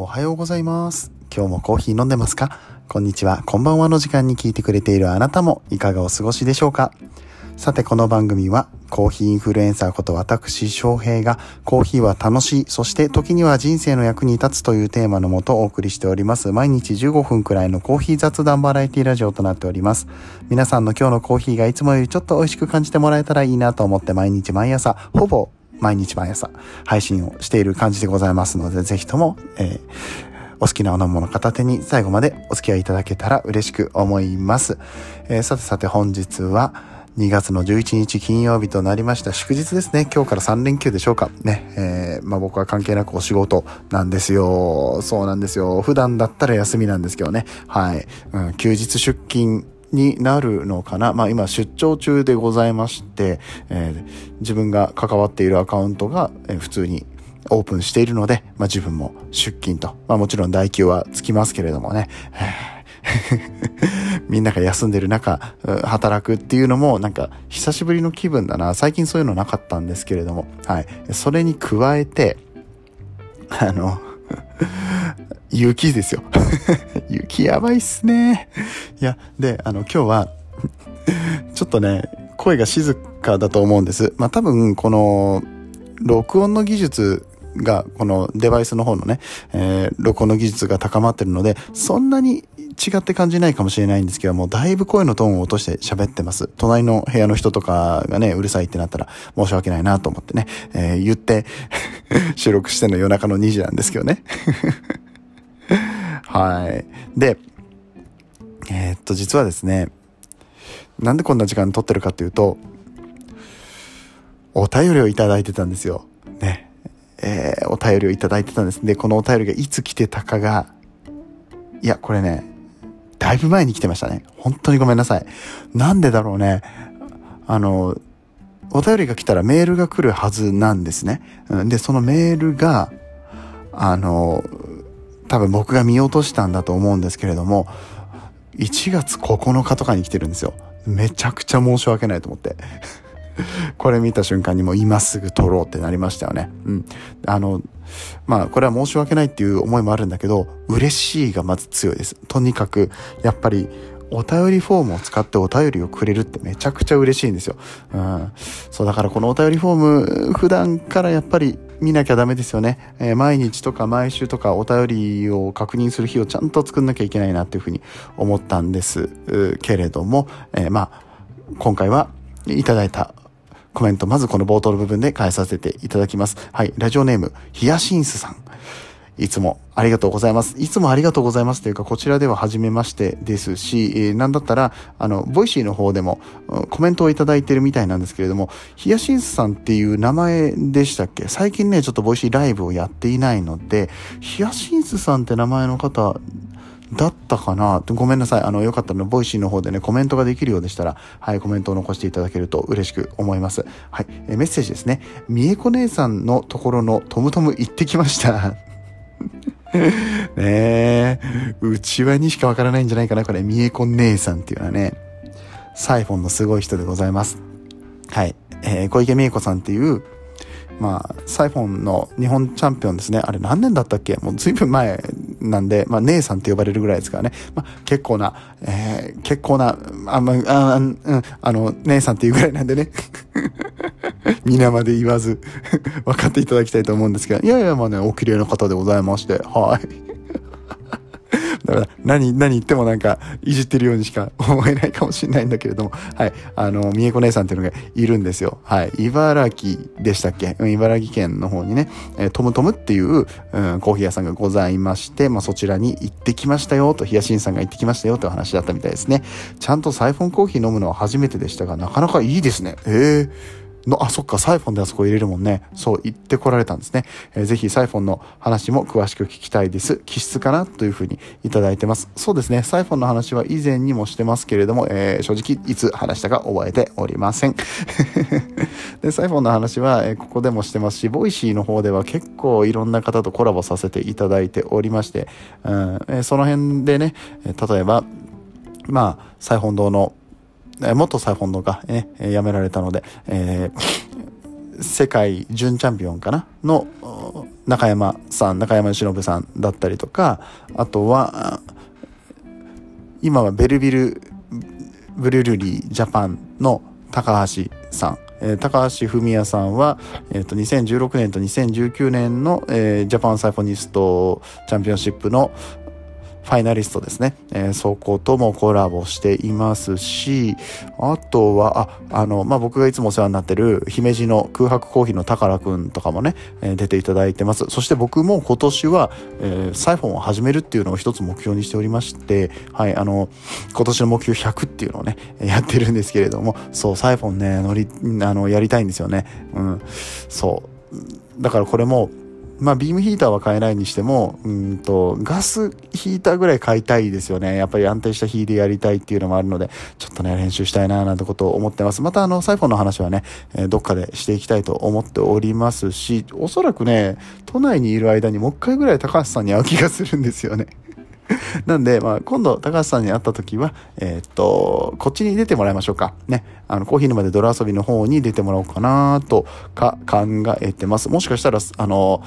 おはようございます。今日もコーヒー飲んでますか？こんにちは、こんばんはの時間に聞いてくれているあなたもいかがお過ごしでしょうか？さてこの番組はコーヒーインフルエンサーこと私翔平がコーヒーは楽しい、そして時には人生の役に立つというテーマのもとお送りしております毎日15分くらいのコーヒー雑談バラエティラジオとなっております。皆さんの今日のコーヒーがいつもよりちょっと美味しく感じてもらえたらいいなと思って毎日毎朝ほぼ毎日毎朝配信をしている感じでございますので、ぜひとも、えーお好きなお飲み物片手に最後までお付き合いいただけたら嬉しく思います。えーさてさて本日は2月の11日金曜日となりました祝日ですね。今日から3連休でしょうか。ね。えーまあ僕は関係なくお仕事なんですよ。そうなんですよ。普段だったら休みなんですけどね。はい。うん、休日出勤になるのかな。まあ今出張中でございまして、えー自分が関わっているアカウントが、えー普通にオープンしているので、まあ自分も出勤と。まあもちろん代休はつきますけれどもね。みんなが休んでる中、働くっていうのもなんか久しぶりの気分だな。最近そういうのなかったんですけれども。はい。それに加えて、あの、雪ですよ。雪やばいっすね。いや、で、あの、今日は、ちょっとね、声が静かだと思うんです。まあ多分、この、録音の技術が、このデバイスの方のね、えー録音の技術が高まってるので、そんなに違って感じないかもしれないんですけども、だいぶ声のトーンを落として喋ってます。隣の部屋の人とかがね、うるさいってなったら申し訳ないなと思ってね、えー言って 収録しての夜中の2時なんですけどね。はい。で、えーっと、実はですね、なんでこんな時間撮ってるかっていうと、お便りをいただいてたんですよ。ね。えーお便りをいただいてたんです。で、このお便りがいつ来てたかが、いや、これね、だいぶ前に来てましたね。本当にごめんなさい。なんでだろうね。あの、お便りが来たらメールが来るはずなんですね。んで、そのメールが、あの、多分僕が見落としたんだと思うんですけれども、1月9日とかに来てるんですよ。めちゃくちゃ申し訳ないと思って。これ見た瞬間にもう今すぐ撮ろうってなりましたよね。うん。あの、まあこれは申し訳ないっていう思いもあるんだけど、嬉しいがまず強いです。とにかく、やっぱり、お便りフォームを使ってお便りをくれるってめちゃくちゃ嬉しいんですよ。うん。そうだからこのお便りフォーム、普段からやっぱり見なきゃダメですよね。えー毎日とか毎週とかお便りを確認する日をちゃんと作んなきゃいけないなっていうふうに思ったんですけれども、えーまあ、今回はいただいたコメント、まずこの冒頭の部分で返させていただきます。はい、ラジオネーム、ヒヤシンスさん。いつもありがとうございます。いつもありがとうございますというか、こちらでは初めましてですし、えーなんだったら、あの、 Voicy の方でもコメントをいただいてるみたいなんですけれども、ヒヤシンスさんっていう名前でしたっけ？最近ね、ちょっと Voicy ライブをやっていないので、ヒヤシンスさんって名前の方、だったかな？ごめんなさい。あの、よかったら、 Voicy の方でね、コメントができるようでしたら、はい、コメントを残していただけると嬉しく思います。はい、えメッセージですね。みえこ姉さんのところのトムトム行ってきました。ねえ、うちわにしかわからないんじゃないかな、これ。みえこ姉さんっていうのはね、サイフォンのすごい人でございます。はい。えー小池美恵子さんっていう、まあ、サイフォンの日本チャンピオンですね。あれ何年だったっけ？もうずいぶん前なんで、まあ、姉さんって呼ばれるぐらいですからね。まあ、結構な、えー結構な、あ、まあ、あ、うん、あの、姉さんっていうぐらいなんでね。皆まで言わず、分かっていただきたいと思うんですけど、いやいや、まあね、お綺麗な方でございまして、はい。だから何、何言ってもなんか、いじってるようにしか 思えないかもしれないんだけれども、はい。あの、みえこ姉さんっていうのがいるんですよ。はい。茨城でしたっけ？茨城県の方にね、えトムトムっていう、うん、コーヒー屋さんがございまして、まあ、そちらに行ってきましたよと、ヒヤシンさんが行ってきましたよという話だったみたいですね。ちゃんとサイフォンコーヒー飲むのは初めてでしたが、なかなかいいですね。ええの、あ、そっか、サイフォンであそこ入れるもんね。そう、言ってこられたんですね。えーぜひサイフォンの話も詳しく聞きたいです。気質かなというふうにいただいてます。そうですね、サイフォンの話は以前にもしてますけれども、えー正直いつ話したか覚えておりません。で、サイフォンの話は、えーここでもしてますし、 Voicy の方では結構いろんな方とコラボさせていただいておりまして、うんえーその辺でね、例えば、まあ、サイフォン堂の元サイフォン堂が、ね、辞められたので、えー世界準チャンピオンかな？の、中山さん中山由伸さんだったりとかあとは今は Belleville Brûlerie Japan の高橋さん、えー、高橋文也さんは、えーと、2016年と2019年の、えー、 Japan Siphonist Championship の、ファイナリストですね、えー、そこともコラボしていますし、あとは、あ、あの、まあ、僕がいつもお世話になってる姫路の空白コーヒーの宝くんとかもね、えー、出ていただいてます。そして僕も今年は、えー、サイフォンを始めるっていうのを一つ目標にしておりまして、はい、あの、今年の目標100っていうのをね、やってるんですけれども、そう、サイフォンね、乗り、あの、やりたいんですよね。うん、そう。だからこれも、まあ、ビームヒーターは買えないにしても、うんと、ガスヒーターぐらい買いたいですよね。やっぱり安定した火でやりたいっていうのもあるので、ちょっとね、練習したいな、なんてことを思ってます。また、あの、サイフォンの話はね、え、どっかでしていきたいと思っておりますし、おそらくね、都内にいる間にもう一回ぐらい高橋さんに会う気がするんですよね。なんで、まあ、今度、高橋さんに会った時は、えー、っと、こっちに出てもらいましょうか。ね。あの、コーヒー沼で泥遊びの方に出てもらおうかなとか考えてます。もしかしたら、あの、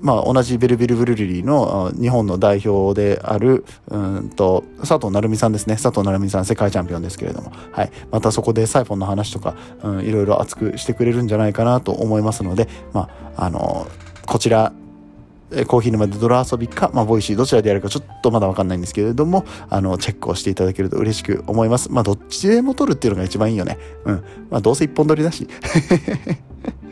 まあ、同じ Belleville Brûlerie の日本の代表である、うんと、佐藤成美さんですね。佐藤成美さん、世界チャンピオンですけれども。はい。またそこでサイフォンの話とか、うん、いろいろ熱くしてくれるんじゃないかなと思いますので、まあ、あの、こちら、コーヒー沼で泥遊びか、まあ、 Voicy、どちらでやるかちょっとまだわかんないんですけれども、あの、チェックをしていただけると嬉しく思います。まあ、どっちでも撮るっていうのが一番いいよね。うん。まあ、どうせ一本撮りだし。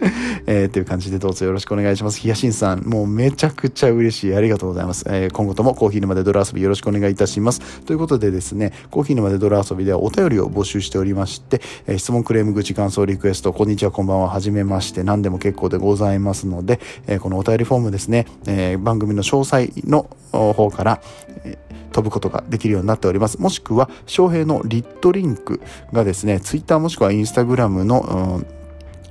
えー、という感じでどうぞよろしくお願いします。ヒヤシンさん、もうめちゃくちゃ嬉しい。ありがとうございます。えー、今後ともコーヒー沼で泥遊びよろしくお願いいたします。ということでですね、コーヒー沼で泥遊びではお便りを募集しておりまして、えー、質問、クレーム、口、感想、リクエスト、こんにちは、こんばんは、はじめまして、何でも結構でございますので、えー、このお便りフォームですね、えー、番組の詳細の方から、えー飛ぶことができるようになっております。もしくは、翔平のリットリンクがですね、ツイッターもしくはインスタグラムの、うん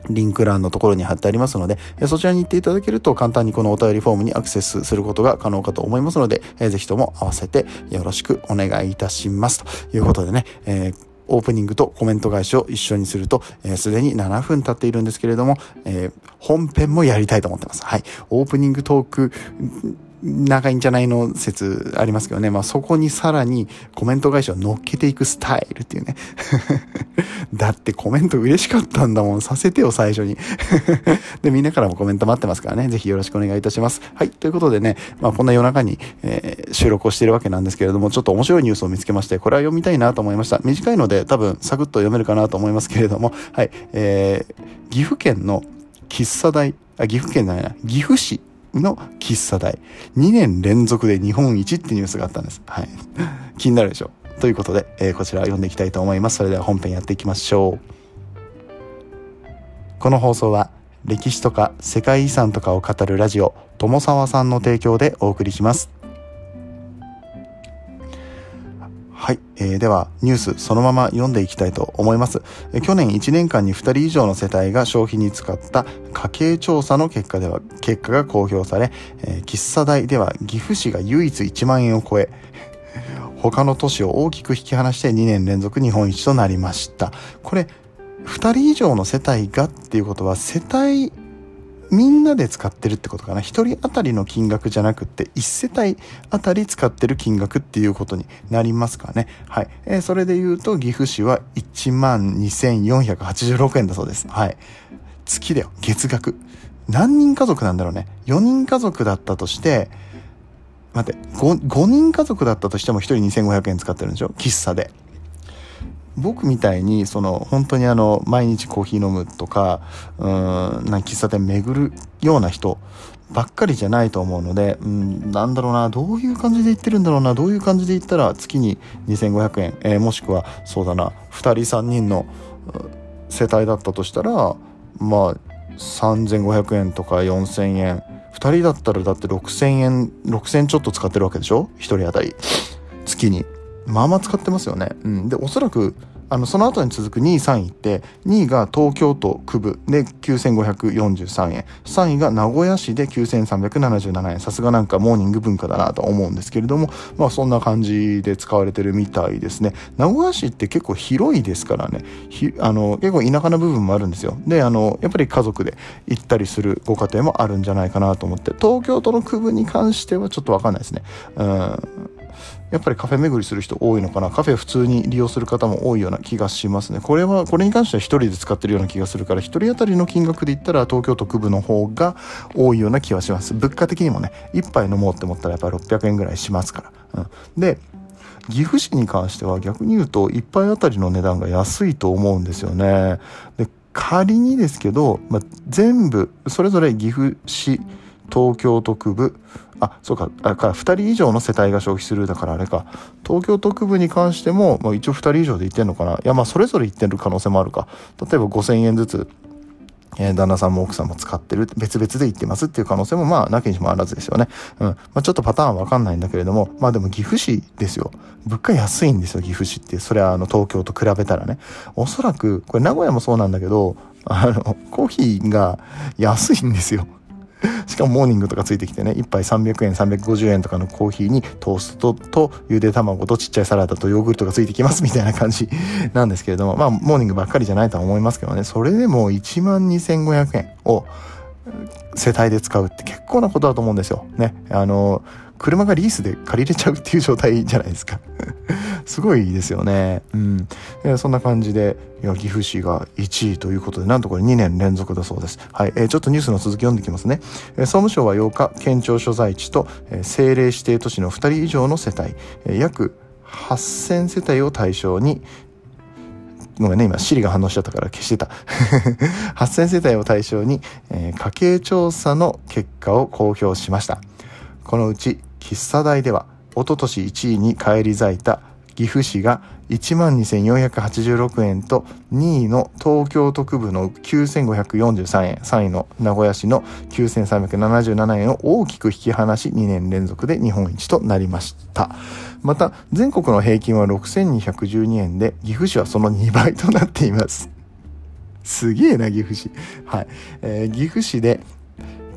リンク欄のところに貼ってありますので、そちらに行っていただけると簡単にこのお便りフォームにアクセスすることが可能かと思いますので、ぜひとも合わせてよろしくお願いいたします。ということでね、えーオープニングとコメント返しを一緒にすると、す、で、に7分経っているんですけれども、えー、本編もやりたいと思ってます。はい。オープニングトーク長いんじゃないの説ありますけどね。まあそこにさらにコメント返しを乗っけていくスタイルっていうね。だってコメント嬉しかったんだもん。させてよ、最初に。で、みんなからもコメント待ってますからね。ぜひよろしくお願いいたします。はい。ということでね、まあこんな夜中に、えー、収録をしているわけなんですけれども、ちょっと面白いニュースを見つけまして、これは読みたいなと思いました。短いので多分サクッと読めるかなと思いますけれども、はい。えー、岐阜県の喫茶代、あ、岐阜県じゃないな、岐阜市の喫茶代。2年連続で日本一ってニュースがあったんです。はい。気になるでしょということで、えー、こちら読んでいきたいと思います。それでは本編やっていきましょう。この放送は、歴史とか世界遺産とかを語るラジオ、友沢さんの提供でお送りします。はい、えー、ではニュースそのまま読んでいきたいと思います、え、去年1年間に2人以上の世帯が消費に使った家計調査の結果では結果が公表され、えー、喫茶代では岐阜市が唯一1万円を超え 他の都市を大きく引き離して2年連続日本一となりました。これ2人以上の世帯がっていうことは世帯みんなで使ってるってことかな。一人当たりの金額じゃなくって、一世帯当たり使ってる金額っていうことになりますかね。はい。えー、それで言うと、岐阜市は12,486円だそうです。はい。月だよ。月額。何人家族なんだろうね。4人家族だったとして、待って、5, 5人家族だったとしても1人2500円使ってるんでしょ？喫茶で。僕みたいにその本当にあの毎日コーヒー飲むとかうんな喫茶店巡るような人ばっかりじゃないと思うので、うん、なんだろうなどういう感じで言ってるんだろうなどういう感じで言ったら月に2500円、えー、もしくはそうだな2人3人の世帯だったとしたらまあ3500円とか4000円。2人だったらだって6000円6000ちょっと使ってるわけでしょ？1人当たり。月に。まあまあ使ってますよね。うん。で、おそらく、あのその後に続く2位3位って2位が東京都区部で9543円。3位が名古屋市で9377円。さすがなんかモーニング文化だなと思うんですけれどもまあそんな感じで使われてるみたいですね。名古屋市って結構広いですからね。あの結構田舎な部分もあるんですよ。であのやっぱり家族で行ったりするご家庭もあるんじゃないかなと思って東京都の区部に関してはちょっと分かんないですね。うん。やっぱりカフェ巡りする人多いのかな。カフェ普通に利用する方も多いような気がしますね。これはこれに関しては1人で使ってるような気がするから1人当たりの金額で言ったら東京都区部の方が多いような気はします。物価的にもね1杯飲もうって思ったらやっぱり600円ぐらいしますから、うん、で岐阜市に関しては逆に言うと1杯あたりの値段が安いと思うんですよね。で仮にですけど、まあ、全部それぞれ岐阜市東京都区部あそうかあから2人以上の世帯が消費するだからあれか東京都区部に関しても、まあ、一応2人以上で行ってんのかないやまあそれぞれ行ってる可能性もあるか例えば5000円ずつえー、旦那さんも奥さんも使ってる、別々で行ってますっていう可能性もまあなきにしもあらずですよね。うん。まあちょっとパターンわかんないんだけれども、まあでも岐阜市ですよ。物価安いんですよ、岐阜市って。それはあの東京と比べたらね。おそらく、これ名古屋もそうなんだけど、あの、コーヒーが安いんですよ。しかもモーニングとかついてきてね、1杯300円、350円とかのコーヒーにトーストとゆで卵とちっちゃいサラダとヨーグルトがついてきますみたいな感じ なんですけれども、まあ、モーニングばっかりじゃないとは思いますけどね、それでも12,500円を世帯で使うって結構なことだと思うんですよ。ね。あの、車がリースで借りれちゃうっていう状態じゃないですか すごいですよね。うん。そんな感じで、いや、岐阜市が1位ということで、なんとこれ2年連続だそうです。はい。えー、ちょっとニュースの続き読んでいきますね。えー、総務省は8日、県庁所在地と、え、政令指定都市の2人以上の世帯、え、約8000世帯を対象に、ごめんね、今、シリが反応しちゃったから消してた。8000世帯を対象に、え、家計調査の結果を公表しました。このうち、喫茶代では、おととし1位に返り咲いた岐阜市が12,486円と2位の東京都区部の9,543円3位の名古屋市の9,377円を大きく引き離し2年連続で日本一となりました。また全国の平均は6,212円で岐阜市はその 2倍となっています。すげえな岐阜市。はい、えー、岐阜市で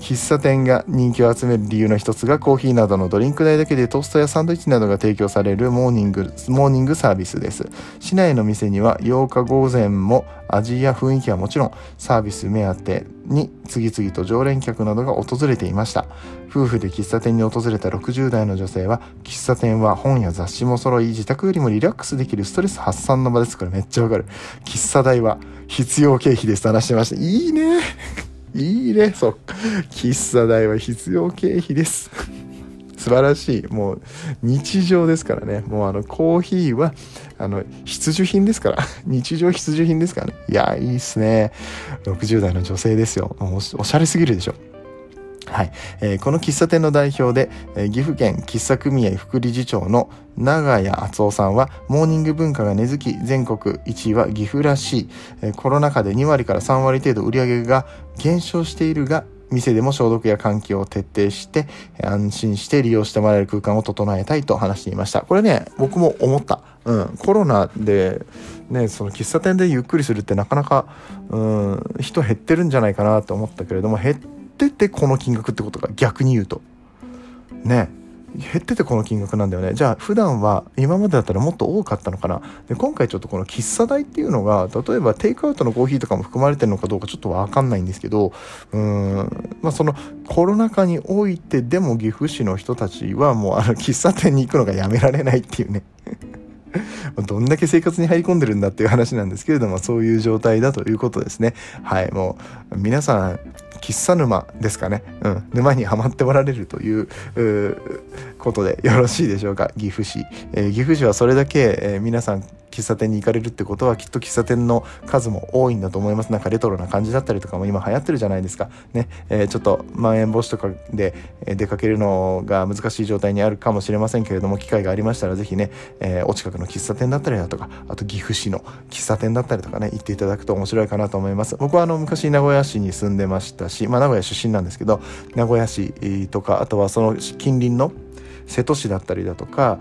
喫茶店が人気を集める理由の一つがコーヒーなどのドリンク代だけでトーストやサンドイッチなどが提供されるモーニングモーニングサービスです。市内の店には8日午前も味や雰囲気はもちろんサービス目当てに次々と常連客などが訪れていました。夫婦で喫茶店に訪れた60代の女性は喫茶店は本や雑誌も揃い自宅よりもリラックスできるストレス発散の場です。これめっちゃわかる。喫茶代は必要経費ですと話してました。いいね。いいね。そっか。喫茶代は必要経費です。素晴らしい。もう日常ですからね。もうあのコーヒーはあの必需品ですから。日常必需品ですからね。いや、いいっすね。60代の女性ですよ。おしゃれすぎるでしょ。はい、えー、この喫茶店の代表で、えー、岐阜県喫茶組合副理事長の長谷敦夫さんはモーニング文化が根付き全国1位は岐阜らしい、えー、コロナ禍で2割から3割程度売り上げが減少しているが店でも消毒や換気を徹底して安心して利用してもらえる空間を整えたいと話していました。これね僕も思った、うん、コロナでねその喫茶店でゆっくりするってなかなか、うん、人減ってるんじゃないかなと思ったけれども減ってっててこの金額ってことか逆に言うと。ね。減っててこの金額なんだよね。じゃあ普段は今までだったらもっと多かったのかな。で今回ちょっとこの喫茶代っていうのが例えばテイクアウトのコーヒーとかも含まれてるのかどうかちょっとわかんないんですけどうーんまあそのコロナ禍においてでも岐阜市の人たちはもうあの喫茶店に行くのがやめられないっていうね。どんだけ生活に入り込んでるんだっていう話なんですけれどもそういう状態だということですね。はいもう皆さん喫茶沼ですかね、うん、沼にはまっておられるということでよろしいでしょうか。岐阜市、えー、岐阜市はそれだけ、えー、皆さん喫茶店に行かれるってことはきっと喫茶店の数も多いんだと思います。なんかレトロな感じだったりとかも今流行ってるじゃないですか。ね、えー、ちょっとまん延防止とかで出かけるのが難しい状態にあるかもしれませんけれども機会がありましたら是非ね、えー、お近くの喫茶店だったりだとかあと岐阜市の喫茶店だったりとかね行っていただくと面白いかなと思います。僕はあの昔名古屋市に住んでましたし、まあ、名古屋出身なんですけど名古屋市とかあとはその近隣の瀬戸市だったりだとか、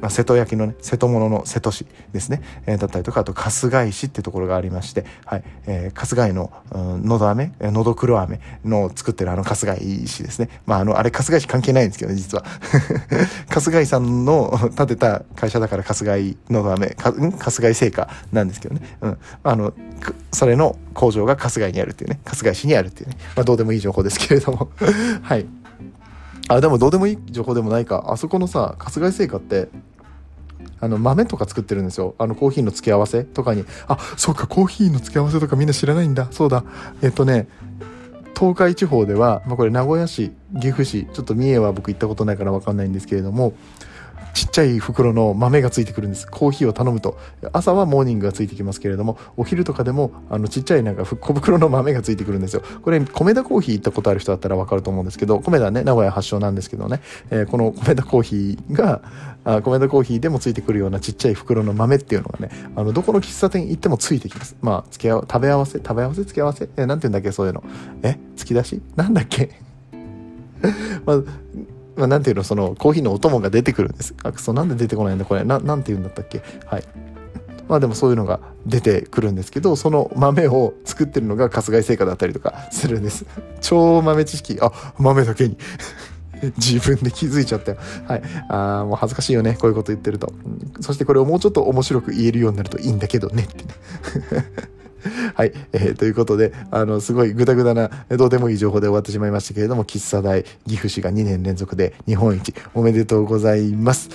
まあ、瀬戸焼のね、瀬戸物の瀬戸市ですね、えー、だったりとか、あと春日井市っていうところがありまして、はい、えー、春日井の、うん、のど飴、のど黒飴の作ってるあの春日井市ですね。まあ、あの、あれ春日井市関係ないんですけどね、実は。春日井さんの建てた会社だから春日井のど飴、か、ん春日井製菓なんですけどね。うん。あの、それの工場が春日井にあるっていうね、春日井市にあるっていうね、まあ、どうでもいい情報ですけれども。はい。あ、でもどうでもいい情報でもないか。あそこのさ、春日井製菓って、あの豆とか作ってるんですよ。あのコーヒーの付け合わせとかに。あ、そうか、コーヒーの付け合わせとかみんな知らないんだ。そうだ。えっとね、東海地方では、まあ、これ名古屋市、岐阜市、ちょっと三重は僕行ったことないからわかんないんですけれども、ちっちゃい袋の豆がついてくるんです。コーヒーを頼むと。朝はモーニングがついてきますけれども、お昼とかでも、あの、ちっちゃいなんか小袋の豆がついてくるんですよ。これ、米田コーヒー行ったことある人だったらわかると思うんですけど、米田ね、名古屋発祥なんですけどね、えー、この 米田コーヒーが、あ米田コーヒーでもついてくるようなちっちゃい袋の豆っていうのがね、あの、どこの喫茶店行ってもついてきます。まあ、付け合わ、食べ合わせ？食べ合わせ？付け合わせ？えー、なんて言うんだっけそういうの。え突き出し？なんだっけ？まあ、まあ、なんていうの、その、コーヒーのお供が出てくるんです。あ、そう、なんで出てこないんだ、これ。な、なんて言うんだったっけ？はい。まあでもそういうのが出てくるんですけど、その豆を作ってるのが春日井製菓だったりとかするんです。超豆知識。あ、豆だけに 自分で気づいちゃったよ。はい。あもう恥ずかしいよね。こういうこと言ってると。そしてこれをもうちょっと面白く言えるようになるといいんだけどねってね。はい、えー、ということで、あの、すごいグダグダな、どうでもいい情報で終わってしまいましたけれども、喫茶大岐阜市が2年連続で日本一おめでとうございます。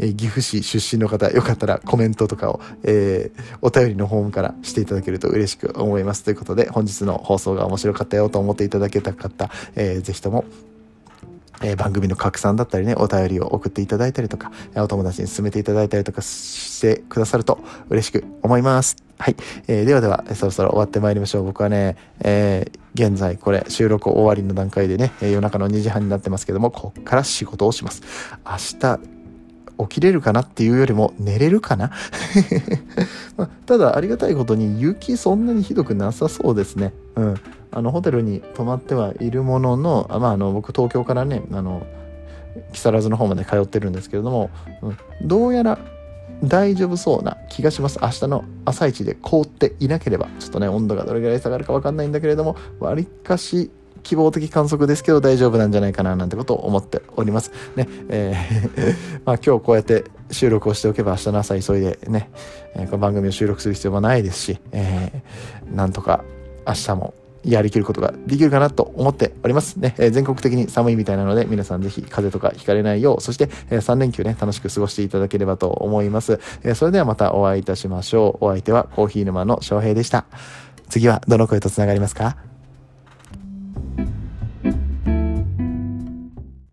え、岐阜市出身の方、よかったらコメントとかを、えー、お便りのホームからしていただけると嬉しく思います。ということで、本日の放送が面白かったよと思っていただけた方、えー、ぜひともえ、番組の拡散だったりね、お便りを送っていただいたりとか、お友達に勧めていただいたりとかしてくださると嬉しく思います。はい。えー、ではでは、そろそろ終わってまいりましょう。僕はね、えー、現在これ収録終わりの段階でね、夜中の2時半になってますけども、こっから仕事をします。明日、起きれるかなっていうよりも寝れるかな、まあ、ただありがたいことに雪そんなにひどくなさそうですね。うん。あのホテルに泊まってはいるものの、あまあ、あの僕東京からねあの木更津の方まで通ってるんですけれども、うん、どうやら大丈夫そうな気がします明日の朝一で凍っていなければちょっとね温度がどれぐらい下がるか分かんないんだけれどもわりかし希望的観測ですけど大丈夫なんじゃないかななんてことを思っております。ね、えー まあ今日こうやって収録をしておけば明日の朝急いでね、えー、この番組を収録する必要もないですし、えー、なんとか明日もやりきることができるかなと思っておりますね。えー、全国的に寒いみたいなので、皆さんぜひ風邪とかひかれないよう、そして、えー、3連休ね、楽しく過ごしていただければと思います。えー、それではまたお会いいたしましょう。お相手はコーヒー沼の翔平でした。次はどの声と繋がりますか？